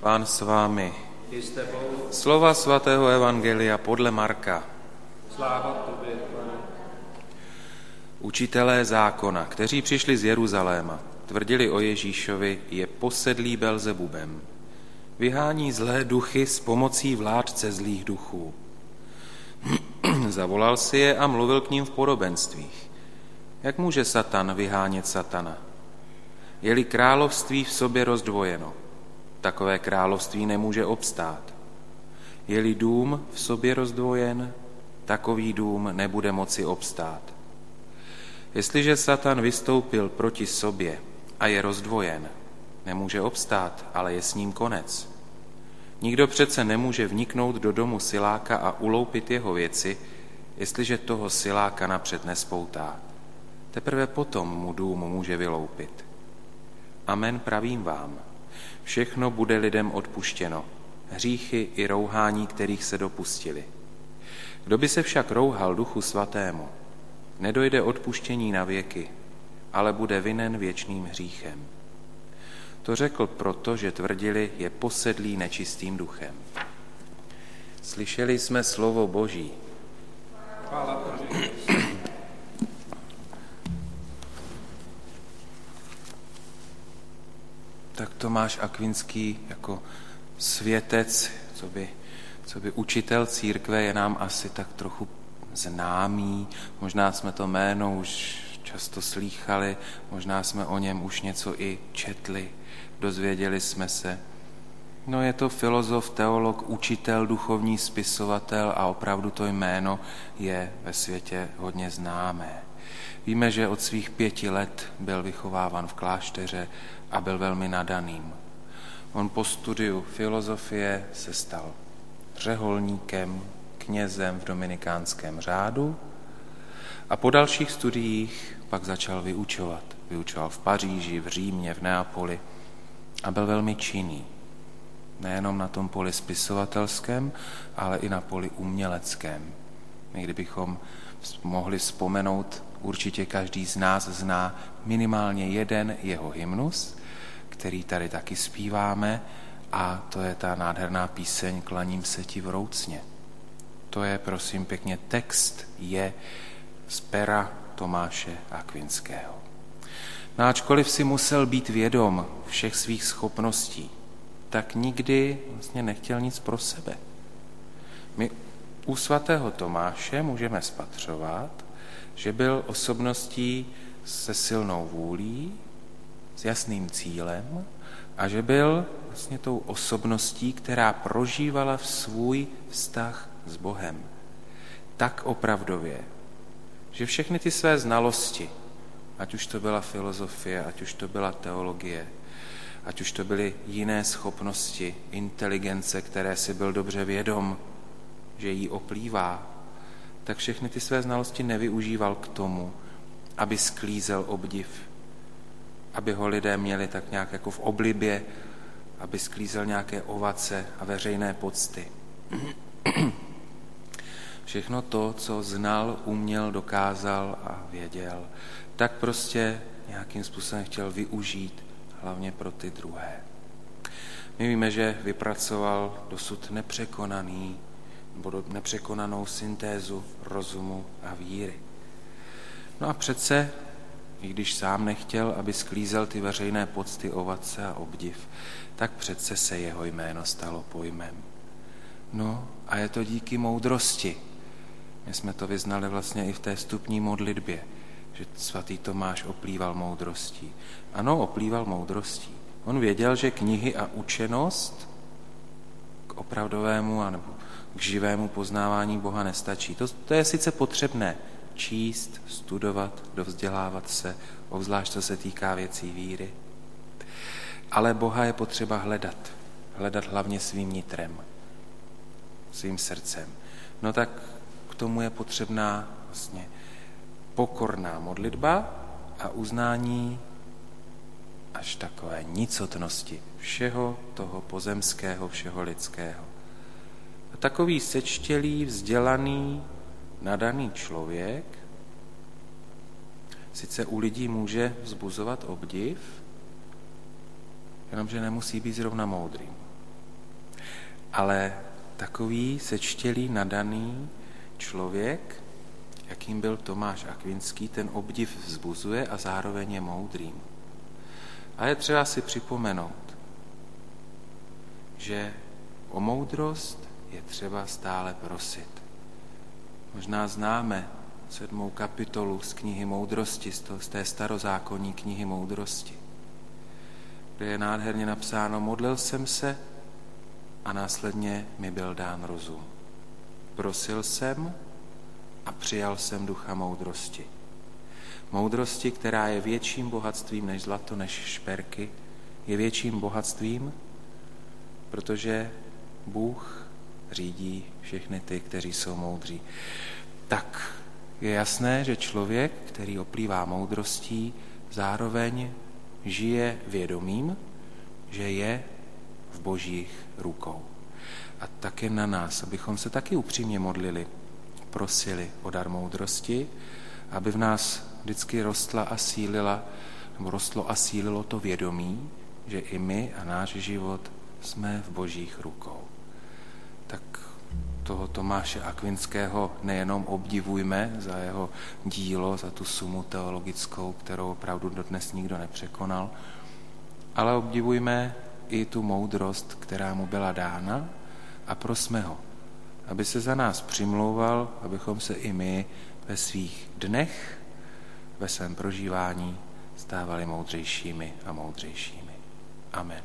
Pán s vámi. Slova svatého Evangelia podle Marka. Sláva tobě, pane. Učitelé zákona, kteří přišli z Jeruzaléma, tvrdili o Ježíšovi, je posedlý Belzebubem. Vyhání zlé duchy s pomocí vládce zlých duchů. Zavolal si je a mluvil k ním v podobenstvích. Jak může Satan vyhánět Satana? Je-li království v sobě rozdvojeno, takové království nemůže obstát. Je-li dům v sobě rozdvojen, takový dům nebude moci obstát. Jestliže Satan vystoupil proti sobě a je rozdvojen, nemůže obstát, ale je s ním konec. Nikdo přece nemůže vniknout do domu siláka a uloupit jeho věci, jestliže toho siláka napřed nespoutá. Teprve potom mu dům může vyloupit. Amen pravím vám. Všechno bude lidem odpuštěno, hříchy i rouhání, kterých se dopustili. Kdo by se však rouhal duchu svatému, nedojde odpuštění na věky, ale bude vinen věčným hříchem. To řekl proto, že tvrdili, je posedlý nečistým duchem. Slyšeli jsme slovo Boží. Chvála tobě. Tak Tomáš Akvinský jako světec, co by, co by učitel církve je nám asi tak trochu známý. Možná jsme to jméno už často slýchali, možná jsme o něm už něco i četli, dozvěděli jsme se. No je to filozof, teolog, učitel, duchovní spisovatel a opravdu to jméno je ve světě hodně známé. Víme, že od svých pěti let byl vychováván v klášteře a byl velmi nadaným. On po studiu filozofie se stal řeholníkem, knězem v dominikánském řádu a po dalších studiích pak začal vyučovat. Vyučoval v Paříži, v Římě, v Neapoli a byl velmi činný. Nejenom na tom poli spisovatelském, ale i na poli uměleckém. My kdybychom mohli vzpomenout, určitě každý z nás zná minimálně jeden jeho hymnus, který tady taky zpíváme, a to je ta nádherná píseň Klaním se ti vroucně. To je, prosím pěkně, text je z pera Tomáše Akvinského. No ačkoliv si musel být vědom všech svých schopností, tak nikdy vlastně nechtěl nic pro sebe. My u svatého Tomáše můžeme spatřovat, že byl osobností se silnou vůlí, s jasným cílem a že byl vlastně tou osobností, která prožívala v svůj vztah s Bohem. Tak opravdově, že všechny ty své znalosti, ať už to byla filozofie, ať už to byla teologie, ať už to byly jiné schopnosti, inteligence, které si byl dobře vědom, že jí oplývá, tak všechny ty své znalosti nevyužíval k tomu, aby sklízel obdiv, aby ho lidé měli tak nějak jako v oblibě, aby sklízel nějaké ovace a veřejné pocty. Všechno to, co znal, uměl, dokázal a věděl, tak prostě nějakým způsobem chtěl využít, hlavně pro ty druhé. My víme, že vypracoval dosud nepřekonaný nebo nepřekonanou syntézu rozumu a víry. No a přece, i když sám nechtěl, aby sklízel ty veřejné pocty ovace a obdiv, tak přece se jeho jméno stalo pojmem. No a je to díky moudrosti. My jsme to vyznali vlastně i v té stupní modlitbě, že svatý Tomáš oplýval moudrostí. Ano, oplýval moudrostí. On věděl, že knihy a učenost k opravdovému anebo k živému poznávání Boha nestačí. To, to je sice potřebné, číst, studovat, dovzdělávat se, obzvlášť co se týká věcí víry. Ale Boha je potřeba hledat. Hledat hlavně svým nitrem, svým srdcem. No tak k tomu je potřebná vlastně pokorná modlitba a uznání až takové nicotnosti všeho toho pozemského, všeho lidského. A takový sečtělý, vzdělaný, nadaný člověk sice u lidí může vzbuzovat obdiv, jenomže nemusí být zrovna moudrým. ale takový sečtělý, nadaný člověk, jakým byl Tomáš Akvinský, ten obdiv vzbuzuje a zároveň je moudrým. A je třeba si připomenout, že o moudrost je třeba stále prosit. Možná známe sedmou kapitolu z knihy Moudrosti, z té starozákonní knihy Moudrosti, kde je nádherně napsáno, modlil jsem se a následně mi byl dán rozum. Prosil jsem a přijal jsem ducha moudrosti. Moudrosti, která je větším bohatstvím než zlato, než šperky, je větším bohatstvím, protože Bůh řídí všechny ty, kteří jsou moudří. Tak je jasné, že člověk, který oplývá moudrostí, zároveň žije vědomím, že je v božích rukou. A tak je na nás, abychom se taky upřímně modlili, prosili o dar moudrosti, aby v nás vždycky rostla a sílila, nebo rostlo a sílilo to vědomí, že i my a náš život jsme v božích rukou. Tak toho Tomáše Akvinského nejenom obdivujme za jeho dílo, za tu sumu teologickou, kterou opravdu dodnes nikdo nepřekonal, ale obdivujme i tu moudrost, která mu byla dána a prosme ho, aby se za nás přimlouval, abychom se i my ve svých dnech, ve svém prožívání stávali moudřejšími a moudřejšími. Amen.